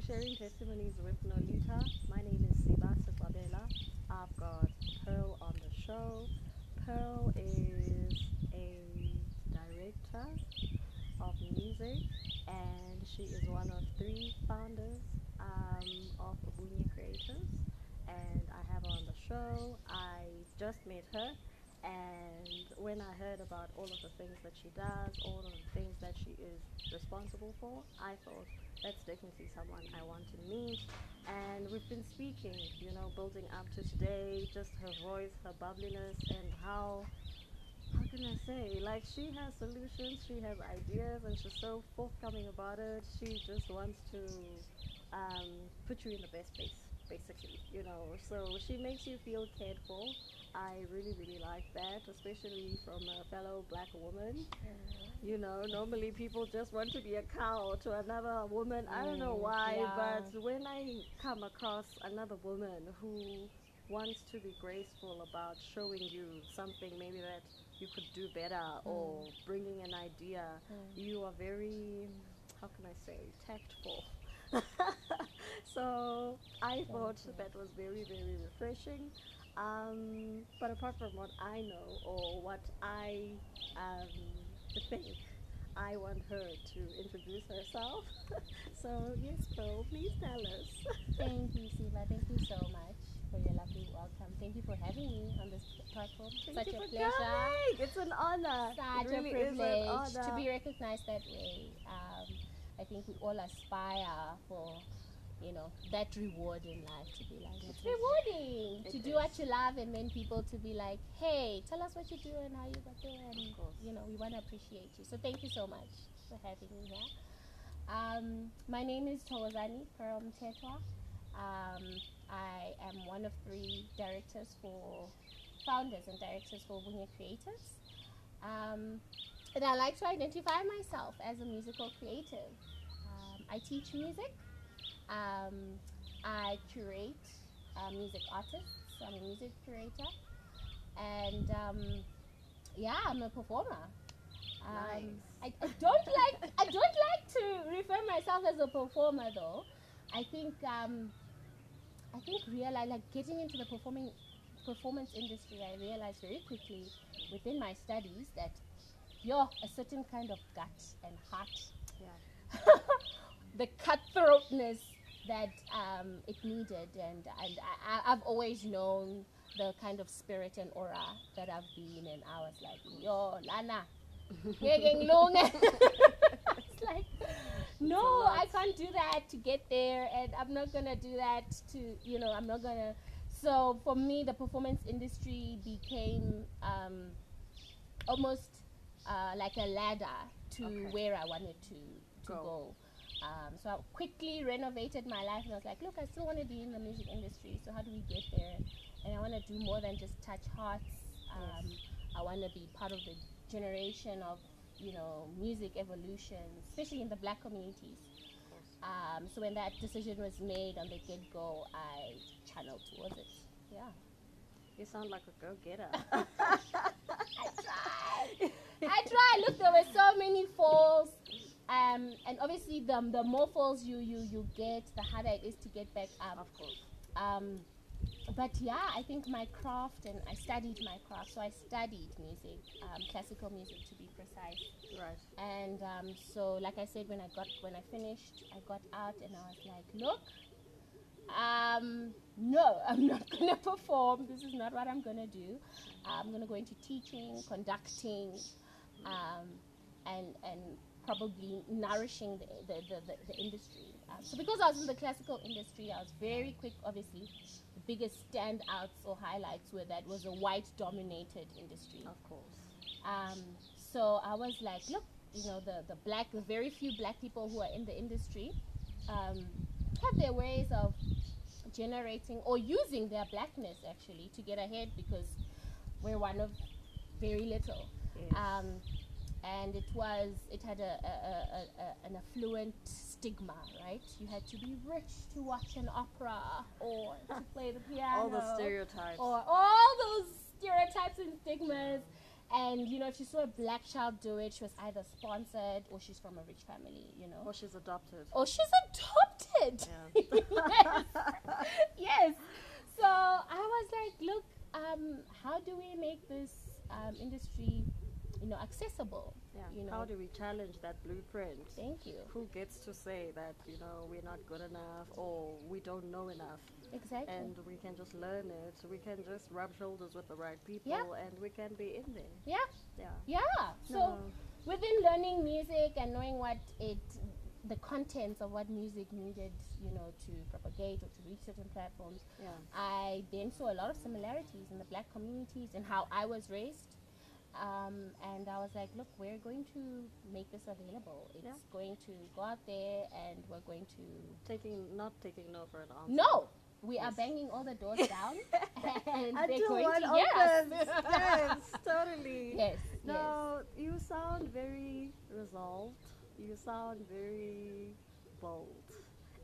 sharing testimonies with Nolita. My name is Sibasa Babela. I've got Pearl on the show. Pearl is a director of music and she is one of three founders um, of Ubunye Creatives. And I have her on the show. I just met her and when I heard about all of the things that she does, all of the things that she is responsible for, I thought that's definitely someone I want to meet. And we've been speaking, you know, building up to today, just her voice, her bubbliness, and how, how can I say, like she has solutions, she has ideas, and she's so forthcoming about it. She just wants to um, put you in the best place, basically, you know. So she makes you feel cared for. I really, really like that, especially from a fellow black woman. You know, normally people just want to be a cow to another woman. I don't know Mm, why, yeah. but when I come across another woman who wants to be graceful about showing you something maybe that you could do better or bringing an idea, you are very, how can I say, tactful. so I thought that was very, very refreshing. Um, but apart from what I know or what I um, think, I want her to introduce herself. so yes, Pearl, please tell us. Thank you, Siva. Thank you so much for your lovely welcome. Thank you for having me on this platform. Thank Such you a for pleasure. coming. It's an honor. Such really a privilege to be recognized that way. Um, I think we all aspire for, you know, that reward in life to be like, it's It is. rewarding to It do what you love and then people to be like, hey, tell us what you do and how you got there. And, you know, we want to appreciate you. So thank you so much for having me here. Um, my name is Tawazani from Mtetwa. Um, I am one of three directors for founders and directors for Ubunye Creatives. Um, and I like to identify myself as a musical creative. Um, I teach music. Um, I curate uh, music artists. I'm a music curator, and um, yeah, I'm a performer. Um, I, I don't like I don't like to refer myself as a performer though. I think um, I think realize like getting into the performing performance industry, I realized very quickly within my studies that you're a certain kind of gut and heart, Yeah. the cutthroatness that um, it needed, and and I, I've always known the kind of spirit and aura that I've been, and I was like, yo, Lana, ngeke ngilunge." it's like, no. I can't do that to get there, and I'm not gonna do that to, you know, I'm not gonna. So for me, the performance industry became um, almost uh, like a ladder to Okay. where I wanted to to Go. go. Um, so I quickly renovated my life, and I was like, look, I still want to be in the music industry. So how do we get there? And I want to do more than just touch hearts. Um, I want to be part of the generation of you know music evolution, especially in the black communities. Um, so when that decision was made on the get go, I channeled towards it. Yeah. You sound like a go-getter. I tried. I tried. Look, there were so many falls. Um, and obviously, the, the more falls you, you, you get, the harder it is to get back up. of course. Um, but yeah, I think my craft, and I studied my craft. So I studied music, um, classical music to be precise. Right. And um, so, like I said, when I got when I finished, I got out and I was like, look, um, no, I'm not gonna perform. This is not what I'm gonna do. I'm gonna go into teaching, conducting, um, and and probably nourishing the the, the, the, the industry. Um, so because I was in the classical industry, I was very quick. Obviously, the biggest standouts or highlights were that was a white dominated industry. Of course. Um, so I was like, look, you know, the, the black, the very few black people who are in the industry um, have their ways of generating or using their blackness actually to get ahead because we're one of very little. Yes. Um, and it was, it had a, a, a, an affluent stigma, right? You had to be rich to watch an opera or to play the piano All the stereotypes. or all those stereotypes and stigmas. And you know, if you saw a black child do it, she was either sponsored or she's from a rich family, you know, or she's adopted. or she's adopted. Yeah. yes. yes. So I was like, look, um, how do we make this um, industry, you know, accessible? Yeah. You know. How do we challenge that blueprint? Thank you. Who gets to say that you know we're not good enough or we don't know enough, Exactly. and we can just learn it. We can just rub shoulders with the right people, Yeah. and we can be in there. yeah. Yeah. Yeah. So No. within learning music and knowing what it the contents of what music needed you know to propagate or to reach certain platforms yeah. i then saw a lot of similarities in the black communities and how i was raised um, and i was like look we're going to make this available it's Yeah. going to go out there and we're going to Taking not taking no for an answer. no we are banging all the doors down and Until they're going one to opens. yes yes, totally. yes yes No, you sound very resolved. You sound very bold.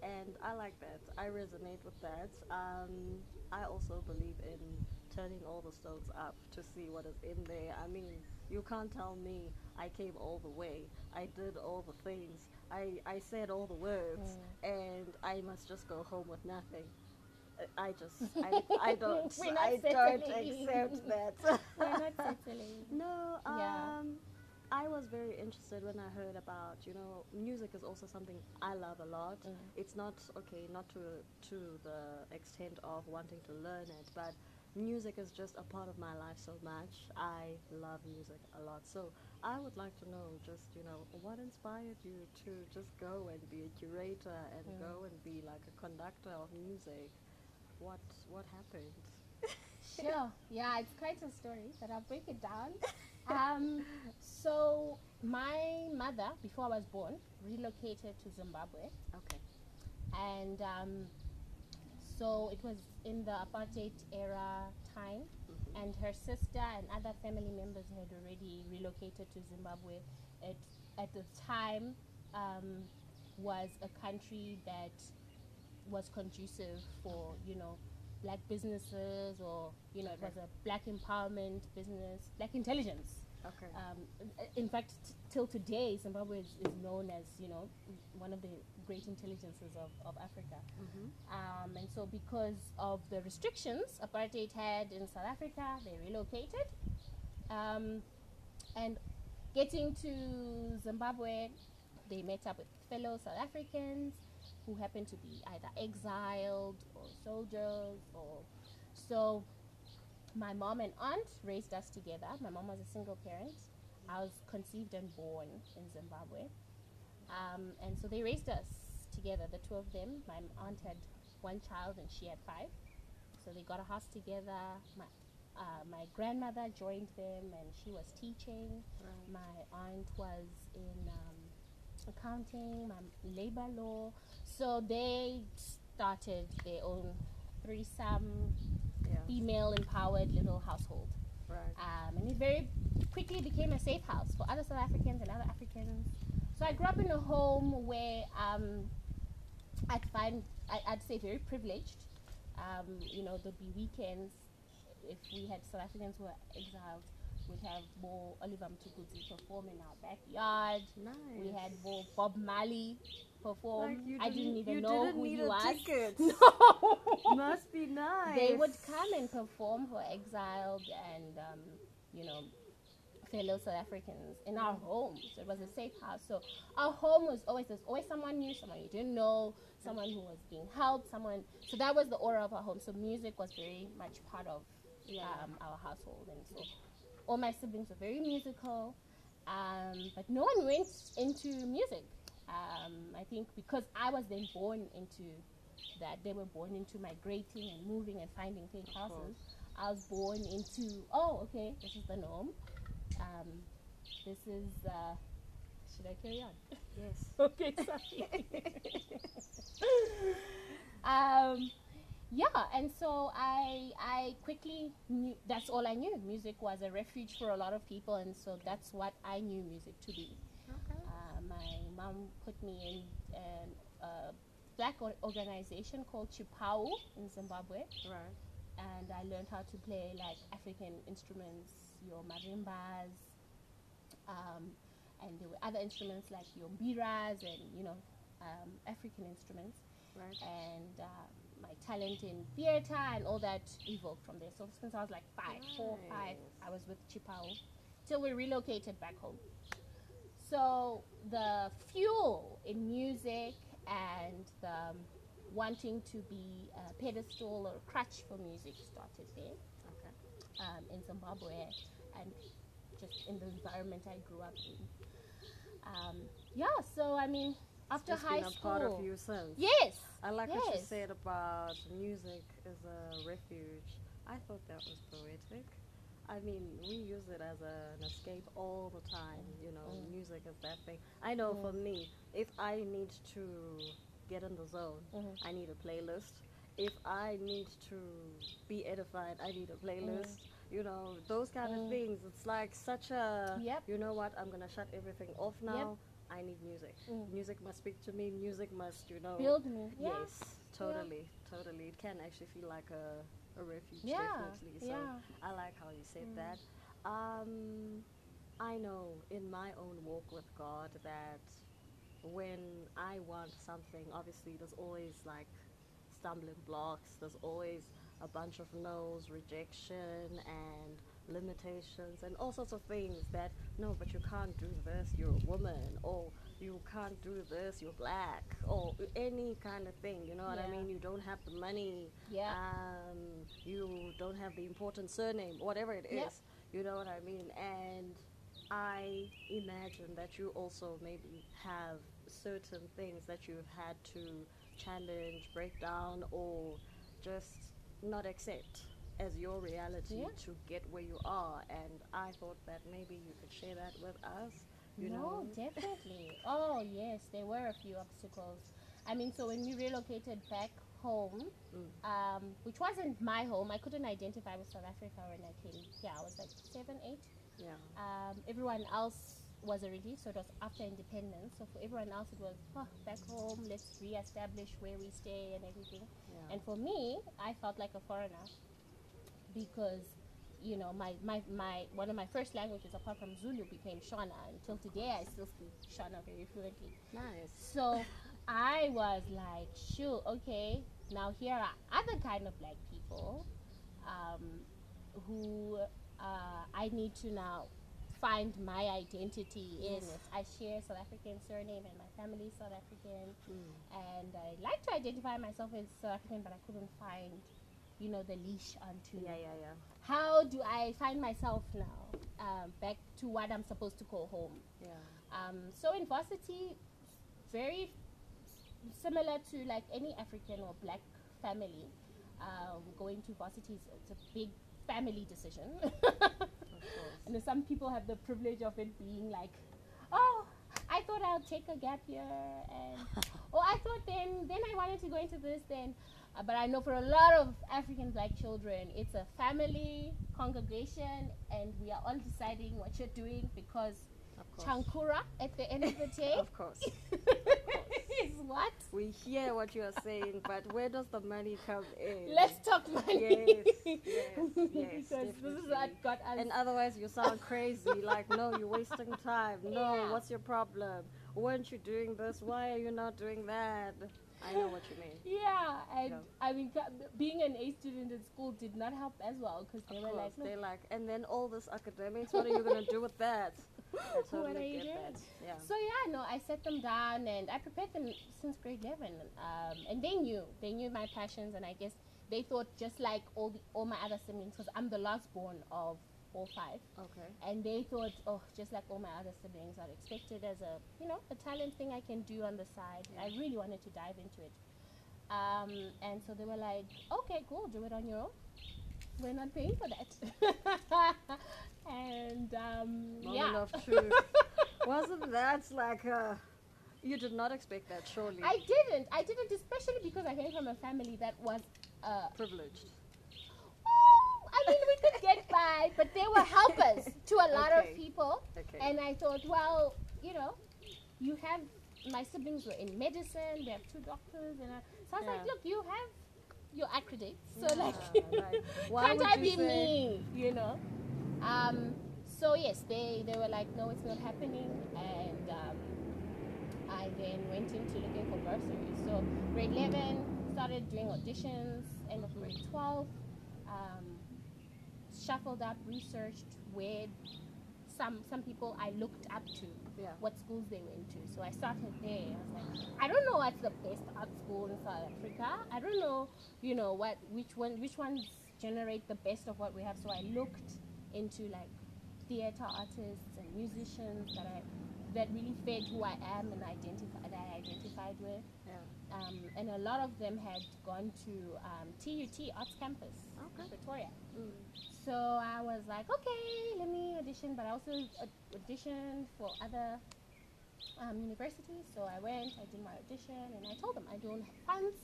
And I like that. I resonate with that. Um, I also believe in turning all the stoves up to see what is in there. I mean, you can't tell me I came all the way. I did all the things. I, I said all the words. And I must just go home with nothing. I just, I, I don't, I don't accept that. we're not settling No, um, Yeah. I was very interested when I heard about, you know, music is also something I love a lot. Mm. It's not, okay, not to, to the extent of wanting to learn it, but music is just a part of my life so much. I love music a lot. So I would like to know just, you know, what inspired you to just go and be a curator and Mm. go and be like a conductor of music? What, what happened? Sure. Yeah, it's quite a story, but I'll break it down. um, so my mother, before I was born, relocated to Zimbabwe, Okay. and um, so it was in the apartheid era time, Mhm. and her sister and other family members had already relocated to Zimbabwe. It at the time um, was a country that was conducive for you know black businesses or you know it was a black empowerment business, black intelligence. Okay. Um, in fact, t- till today, Zimbabwe is, is known as you know one of the great intelligences of, of Africa. Mhm. Um, and so, because of the restrictions apartheid had in South Africa, they relocated. Um, and getting to Zimbabwe, they met up with fellow South Africans who happened to be either exiled or soldiers or so. My mom and aunt raised us together. My mom was a single parent. I was conceived and born in Zimbabwe. Um, and so they raised us together, the two of them. My aunt had one child and she had five. So they got a house together. My, uh, my grandmother joined them and she was teaching. Right. My aunt was in um, accounting, my labor law. So they started their own threesome, Yeah. female empowered little household. Right. Um, and it very quickly became a safe house for other South Africans and other Africans. So I grew up in a home where um, I'd find, I, I'd say, very privileged. Um, you know, there'd be weekends if we had South Africans who were exiled. We'd have more Oliver Mtukudzi perform in our backyard. Nice. We had more Bob Marley perform. Like you I didn't didn't- even you know didn't who need he a was. ticket. No. Must be nice. they would come and perform for exiled and um, you know fellow South Africans in our homes. It was a safe house. So our home was always there's always someone new, someone you didn't know, someone who was being helped, someone. So that was the aura of our home. So music was very much part of Yeah. um, our household, and so all my siblings were very musical. Um, but no one went into music. Um, I think because I was then born into that, they were born into migrating and moving and finding safe houses. I was born into oh okay, this is the norm. Um, this is uh, should I carry on? Yes. okay, sorry. um, yeah, and so I I quickly knew that's all I knew. Music was a refuge for a lot of people, and so that's what I knew music to be. Okay. Uh, my mom put me in an, a black or- organization called Chipawo in Zimbabwe, Right. and I learned how to play like African instruments, your marimbas, um, and there were other instruments like your mbiras and you know um, African instruments. Right. and uh, my talent in theater and all that evolved from there. So since I was like five, four, five, Nice. I was with Chipawo till we relocated back home. So the fuel in music and the um, wanting to be a pedestal or a crutch for music started there. Um, in Zimbabwe and just in the environment I grew up in. Um, yeah, so I mean, after It's high been a school, part of you since. yes, I like what you said about music as a refuge. I thought that was poetic. I mean, we use it as a, an escape all the time. You know, Mm. music is that thing. I know for me, if I need to get in the zone, Mhm. I need a playlist. If I need to be edified, I need a playlist. You know, those kind Mm. of things. It's like such a. Yep. You know what? I'm gonna shut everything off now. Yep. I need music. Mm. Music must speak to me. Music must, you know, build me. Yeah. Yes, totally, totally. It can actually feel like a, a refuge, Yeah. definitely. So yeah. I like how you said Mm. that. Um, I know in my own walk with God that when I want something, obviously there's always like stumbling blocks. There's always a bunch of no's, rejection, and limitations, and all sorts of things that no, but you can't do this. You're a woman, or you can't do this. You're black, or any kind of thing. You know what I mean? You don't have the money. Yeah. Um, you don't have the important surname, whatever it is. Yep. You know what I mean? And I imagine that you also maybe have certain things that you've had to challenge, break down, or just not accept as your reality Yeah. to get where you are. And I thought that maybe you could share that with us. You no, know? definitely. Oh, yes, there were a few obstacles. I mean, so when we relocated back home, Mm. um, which wasn't my home, I couldn't identify with South Africa when I came. Yeah, I was like seven, eight. Yeah. Um, everyone else was a already, so it was after independence. So for everyone else, it was oh, back home, let's re-establish where we stay and everything. Yeah. And for me, I felt like a foreigner because, you know, my, my, my one of my first languages apart from Zulu became Shona. Until today, I still speak Shona very fluently. nice. So I was like, sure, okay. Now here are other kind of black people um, who uh, I need to now find my identity in. Yes. I share South African surname and my family is South African Mm. and I like to identify myself as South African, but I couldn't find, you know, the leash onto Yeah, yeah, yeah. how do I find myself now um, back to what I'm supposed to call home. Yeah. Um, so in varsity, very similar to like any African or black family, um, going to varsity is it's a big family decision. And some people have the privilege of it being like, oh, I thought I'll take a gap year, and or I thought then then I wanted to go into this then. Uh, but I know for a lot of African black children, it's a family congregation, and we are all deciding what you're doing because chankura at the end of the day Of course. We hear what you are saying, but where does the money come in? Let's talk money. Yes, yes, yes, because this is what got us. And otherwise, you sound crazy. Like, no, you're wasting time. No, Yeah. what's your problem? Weren't you doing this? Why are you not doing that? I know what you mean. yeah, and Yeah. I mean, being an A student in school did not help as well because they were like, "Look, they're like, and then all this academics. What are you gonna do with that? I totally What are you get doing? that. Yeah. So yeah, no, I set them down and I prepared them since grade eleven, um, and they knew they knew my passions, and I guess they thought just like all the all my other siblings, because I'm the last born of all five, Okay. and they thought, oh, just like all my other siblings, I'd expect it as a you know a talent thing I can do on the side. I really wanted to dive into it, um, and so they were like, okay, cool, do it on your own. We're not paying for that. and um, Moment yeah. of truth. Wasn't that like a? You did not expect that, surely. I didn't. I didn't, especially because I came from a family that was. Uh, Privileged. oh, I mean, we but they were helpers to a lot Okay. of people. Okay. And I thought, well, you know, you have my siblings were in medicine. They have two doctors, and I, so I was like, look, you have your accredits, so Yeah, like, like, can't I be me? You know. Um. So yes, they they were like, no, it's not happening, and um, I then went into looking for bursaries. So grade 11 started doing auditions. End of grade 12, um, shuffled up, researched where some some people I looked up to, Yeah. what schools they went to. So I started there. I was like, I don't know what's the best art school in South Africa. I don't know, you know, what which one which ones generate the best of what we have. So I looked into like theater artists and musicians that I that really fed who I am and identify that I identified with. Yeah. Um, and a lot of them had gone to um, TUT Arts Campus, Okay. Pretoria. Mm. So I was like, okay, let me audition, but I also auditioned for other um, universities. So I went, I did my audition, and I told them I don't have funds.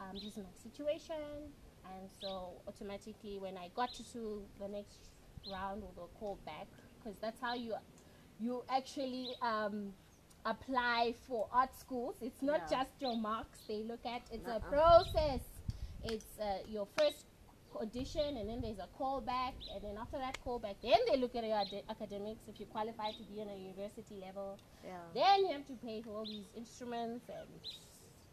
Um, this is my situation, and so automatically, when I got to the next round or the call back, because that's how you you actually um, apply for art schools. It's not Yeah. just your marks they look at. It's a Nuh-uh. process. It's uh, your first audition and then there's a callback and then after that callback then they look at your ad- academics if you qualify to be on a university level Yeah. then you have to pay for all these instruments and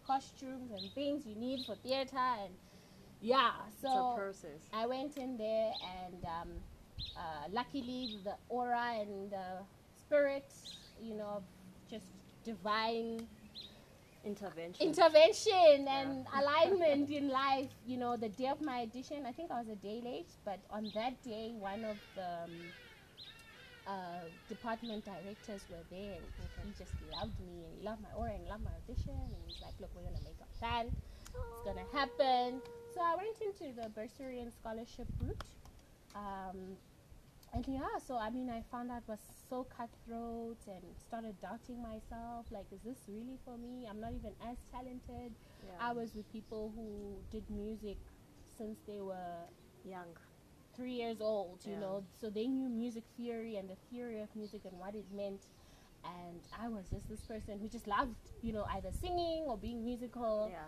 costumes and things you need for theater and yeah so process. I went in there and um, uh, luckily the aura and the spirit, you know, just divine Intervention. intervention and alignment in life. You know, the day of my audition, I think I was a day late, but on that day, one of the um, uh, department directors were there and he just loved me and he loved my aura and loved my audition and he's like, look, we're to make a plan. It's going to happen. So I went into the bursary and scholarship route. Um, and yeah, so I mean, I found out it was so cutthroat and started doubting myself. Like, is this really for me? I'm not even as talented. yeah. I was with people who did music since they were young. three years old, you Yeah. know, so they knew music theory and the theory of music and what it meant. And I was just this person who just loved, you know, either singing or being musical. Yeah.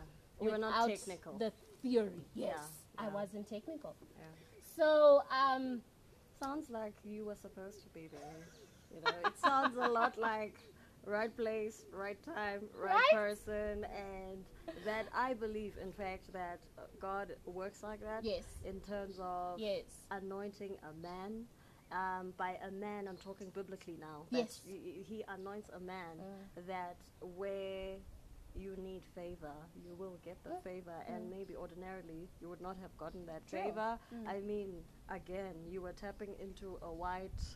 You were not technical. The theory, yes. Yeah, I wasn't technical. Yeah. So, um, Sounds like you were supposed to be there. You know, it sounds a lot like right place, right time, right, Right? person, and that I believe, in fact, that God works like that yes, in terms of yes, anointing a man. Um, by a man, I'm talking biblically now. Yes. Y- He anoints a man Mm. that where you need favor, you will get the Mm. favor, and Mm. maybe ordinarily you would not have gotten that True. favor. Mm. I mean, again, you were tapping into a white,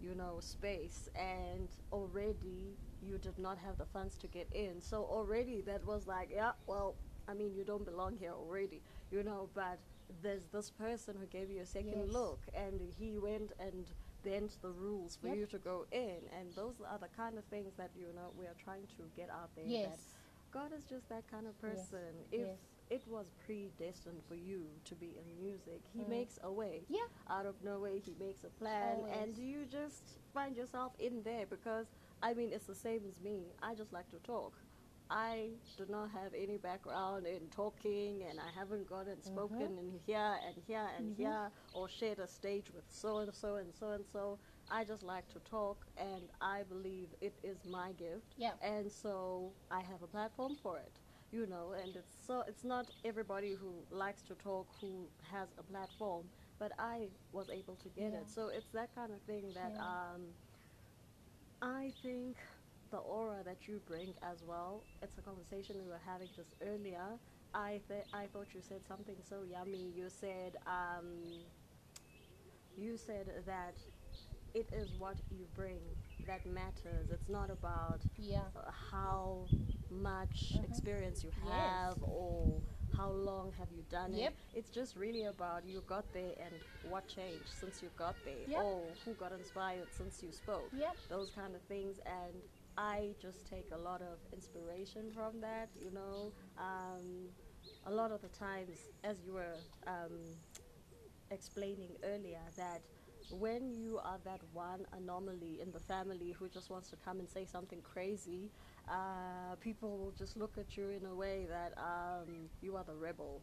you know, space, and already you did not have the funds to get in. So already that was like, yeah, well, I mean, you don't belong here already, you know. But there's this person who gave you a second Yes. look, and he went and bent the rules for Yep. you to go in, and those are the kind of things that you know we are trying to get out there. That yes, God is just that kind of Yes. person. If Yes. it was predestined for you to be in music, He Mm. makes a way. Yeah. Out of nowhere, He makes a plan, and you just find yourself in there because, I mean, it's the same as me. I just like to talk. I do not have any background in talking, and I haven't gone and spoken in here and here and Mhm. here, or shared a stage with so and so and so and so. I just like to talk, and I believe it is my gift yeah, and so I have a platform for it, you know. And it's so it's not everybody who likes to talk who has a platform, but I was able to get Yeah. it. So it's that kind of thing that Yeah. um, I think the aura that you bring as well. It's a conversation we were having just earlier. I th- I thought you said something so yummy. You said um, you said that it is what you bring that matters. It's not about yeah, uh, how much Mhm. experience you Yes. have or how long have you done Yep. it. It's just really about you got there and what changed since you got there. Yep. Or who got inspired since you spoke. Yep. Those kind of things. And I just take a lot of inspiration from that, you know. Um, a lot of the times, as you were um, explaining earlier, that when you are that one anomaly in the family who just wants to come and say something crazy, uh, people will just look at you in a way that um, you are the rebel.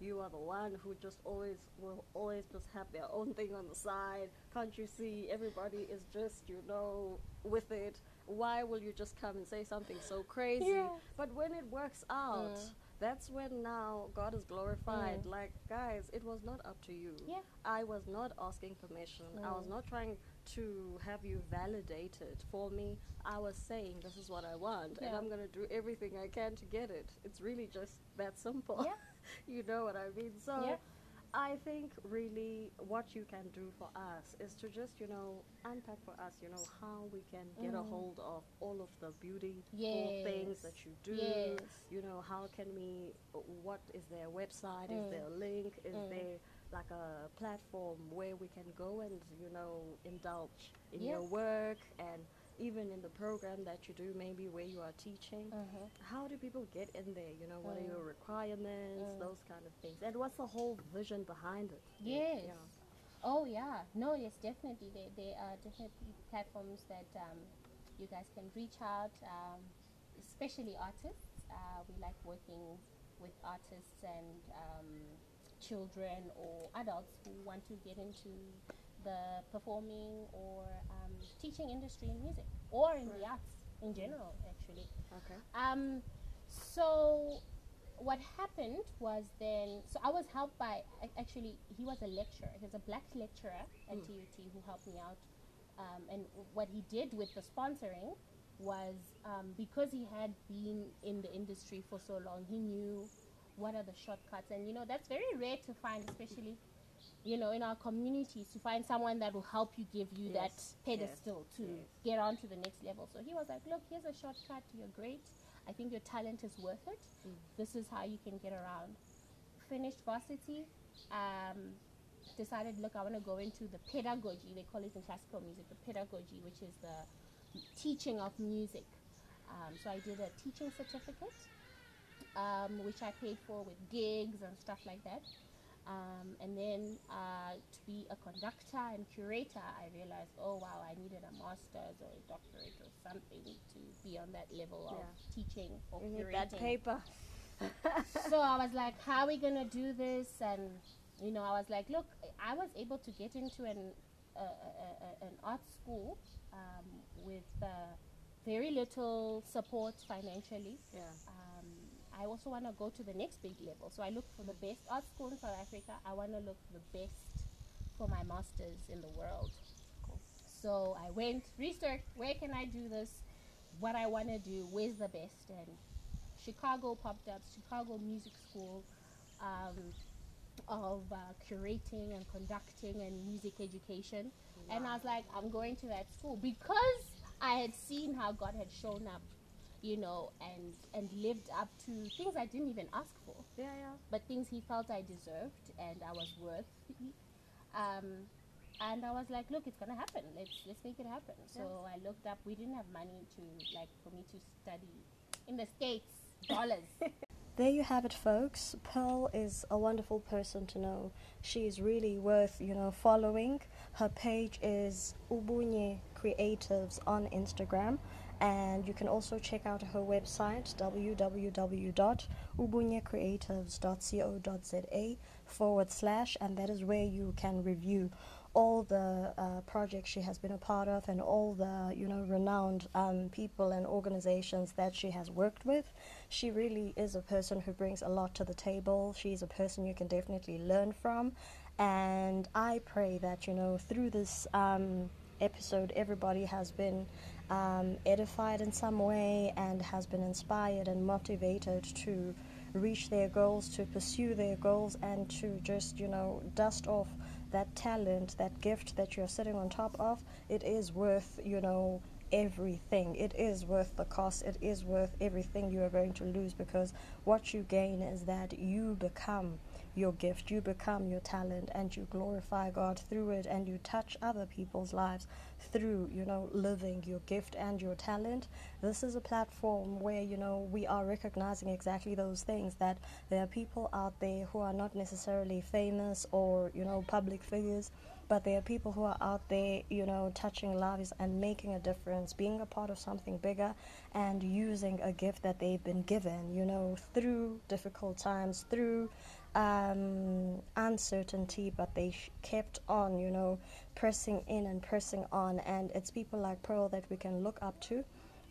You are the one who just always will always just have their own thing on the side. Can't you see? Everybody is just you know with it, why will you just come and say something so crazy? Yeah. But when it works out, Mm. That's when now God is glorified. Mm. Like, guys, it was not up to you. Yeah. I was not asking permission. I was Mm. not trying to have you validate it for me. I was saying, this is what I want, and I'm going to do everything I can to get it. It's really just that simple. Yeah. you know what I mean? So. Yeah. I think really what you can do for us is to just, you know, unpack for us, you know, how we can get a Mm. hold of all of the beautiful Yes. things that you do. Yes. You know, how can we, what is their a website? Is Mm. there a link? Is Mm. there like a platform where we can go and, you know, indulge in Yeah. your work and even in the program that you do, maybe where you are teaching? Mhm. How do people get in there? You know, what are Mm. your requirements? Mm. Those kind of things. And what's the whole vision behind it? Yes. Yeah. Oh yeah. No, yes, definitely. There, there are definitely platforms that um, you guys can reach out, um, especially artists. Uh, we like working with artists and um, children or adults who want to get into the performing or um, teaching industry in music or in the arts in general, actually. Okay. Um, so what happened was then, so I was helped by, actually, he was a lecturer. He was a black lecturer at Mm. TUT who helped me out. Um, and what he did with the sponsoring was um, because he had been in the industry for so long, he knew what are the shortcuts. And, you know, that's very rare to find, especially, you know, in our communities, to find someone that will help you give you Yes, that yes, pedestal to yes. get on to the next level. So he was like, look, here's a shortcut. You're great. I think your talent is worth it. Mm. This is how you can get around. Finished varsity. Um, decided, look, I want to go into the pedagogy. They call it in classical music the pedagogy, which is the teaching of music. Um, so I did a teaching certificate, um, which I paid for with gigs and stuff like that. Um, and then uh, to be a conductor and curator, I realized, oh wow, I needed a master's or a doctorate or something to be on that level of Yeah. teaching or You need curating that paper. so I was like, how are we gonna do this? And you know, I was like, look, I was able to get into an uh, uh, uh, an art school um, with uh, very little support financially. Yeah. Um, I also want to go to the next big level. So I look for the best art school in South Africa. I want to look for the best for my masters in the world. So I went researched where can I do this, what I want to do, where's the best, and Chicago popped up. Chicago Music School um, of uh, curating and conducting and music education, and I was like, I'm going to that school because I had seen how God had shown up, you know, and and lived up to things I didn't even ask for Yeah, yeah. but things he felt I deserved and I was worth. um, and I was like, look, it's gonna happen. Let's let's make it happen. So I looked up. We didn't have money to like for me to study in the states dollars. There you have it, folks. Pearl is a wonderful person to know. She is really worth, you know, following. Her page is Ubunye Creatives on Instagram, and you can also check out her website www.ubunyecreatives.co.za forward slash, and that is where you can review all the uh, projects she has been a part of and all the you know renowned um, people and organizations that she has worked with. She really is a person who brings a lot to the table. She's a person you can definitely learn from. And i pray that you know through this um, episode everybody has been um, edified in some way and has been inspired and motivated to reach their goals to pursue their goals and to just you know dust off that talent, that gift that you're sitting on top of, it is worth, you know, everything. It is worth the cost. It is worth everything you are going to lose because what you gain is that you become your gift, you become your talent, and you glorify God through it, and you touch other people's lives through, you know, living your gift and your talent. This is a platform where, you know, we are recognizing exactly those things that there are people out there who are not necessarily famous or, you know, public figures, but there are people who are out there, you know, touching lives and making a difference, being a part of something bigger, and using a gift that they've been given, you know, through difficult times, through um, uncertainty, but they sh- kept on, you know, pressing in and pressing on. And it's people like Pearl that we can look up to.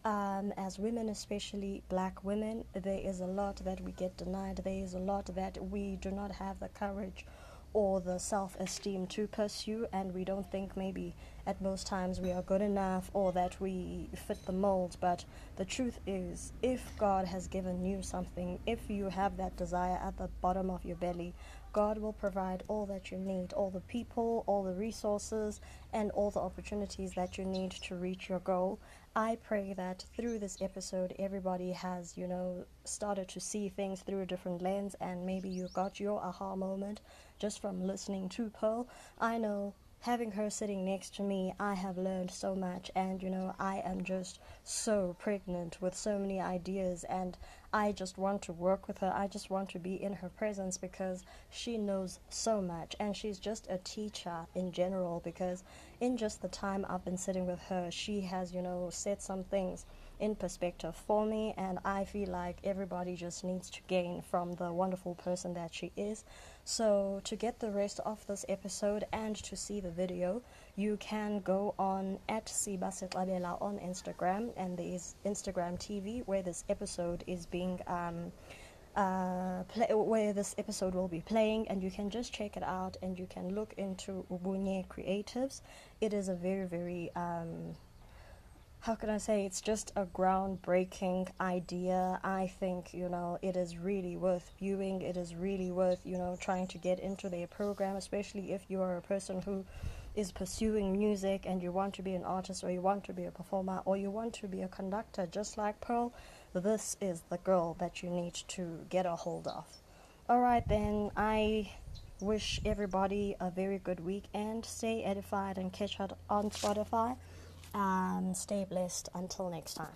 Um, as women, especially black women, there is a lot that we get denied. There is a lot that we do not have the courage or the self esteem to pursue, and we don't think maybe at most times we are good enough or that we fit the mold. But the truth is, if God has given you something, if you have that desire at the bottom of your belly, God will provide all that you need, all the people, all the resources, and all the opportunities that you need to reach your goal. I pray that through this episode, everybody has, you know, started to see things through a different lens, and maybe you got your aha moment just from listening to Pearl. I know having her sitting next to me, I have learned so much, and you know, I am just so pregnant with so many ideas, and I just want to work with her. I just want to be in her presence because she knows so much, and she's just a teacher in general. Because in just the time I've been sitting with her, she has, you know, said some things in perspective for me, and I feel like everybody just needs to gain from the wonderful person that she is. So, to get the rest of this episode and to see the video, you can go on at Sibasetlabela on Instagram, and there is Instagram TV where this episode is being. Um, uh, play, where this episode will be playing, and you can just check it out and you can look into Ubunye Creatives. It is a very, very um, how can I say it's just a groundbreaking idea. I think, you know, it is really worth viewing. It is really worth, you know, trying to get into their program, especially if you are a person who is pursuing music and you want to be an artist or you want to be a performer or you want to be a conductor just like Pearl. This is the girl that you need to get a hold of. Alright then, I wish everybody a very good weekend. Stay edified and catch up on Spotify. Um, stay blessed. Until next time.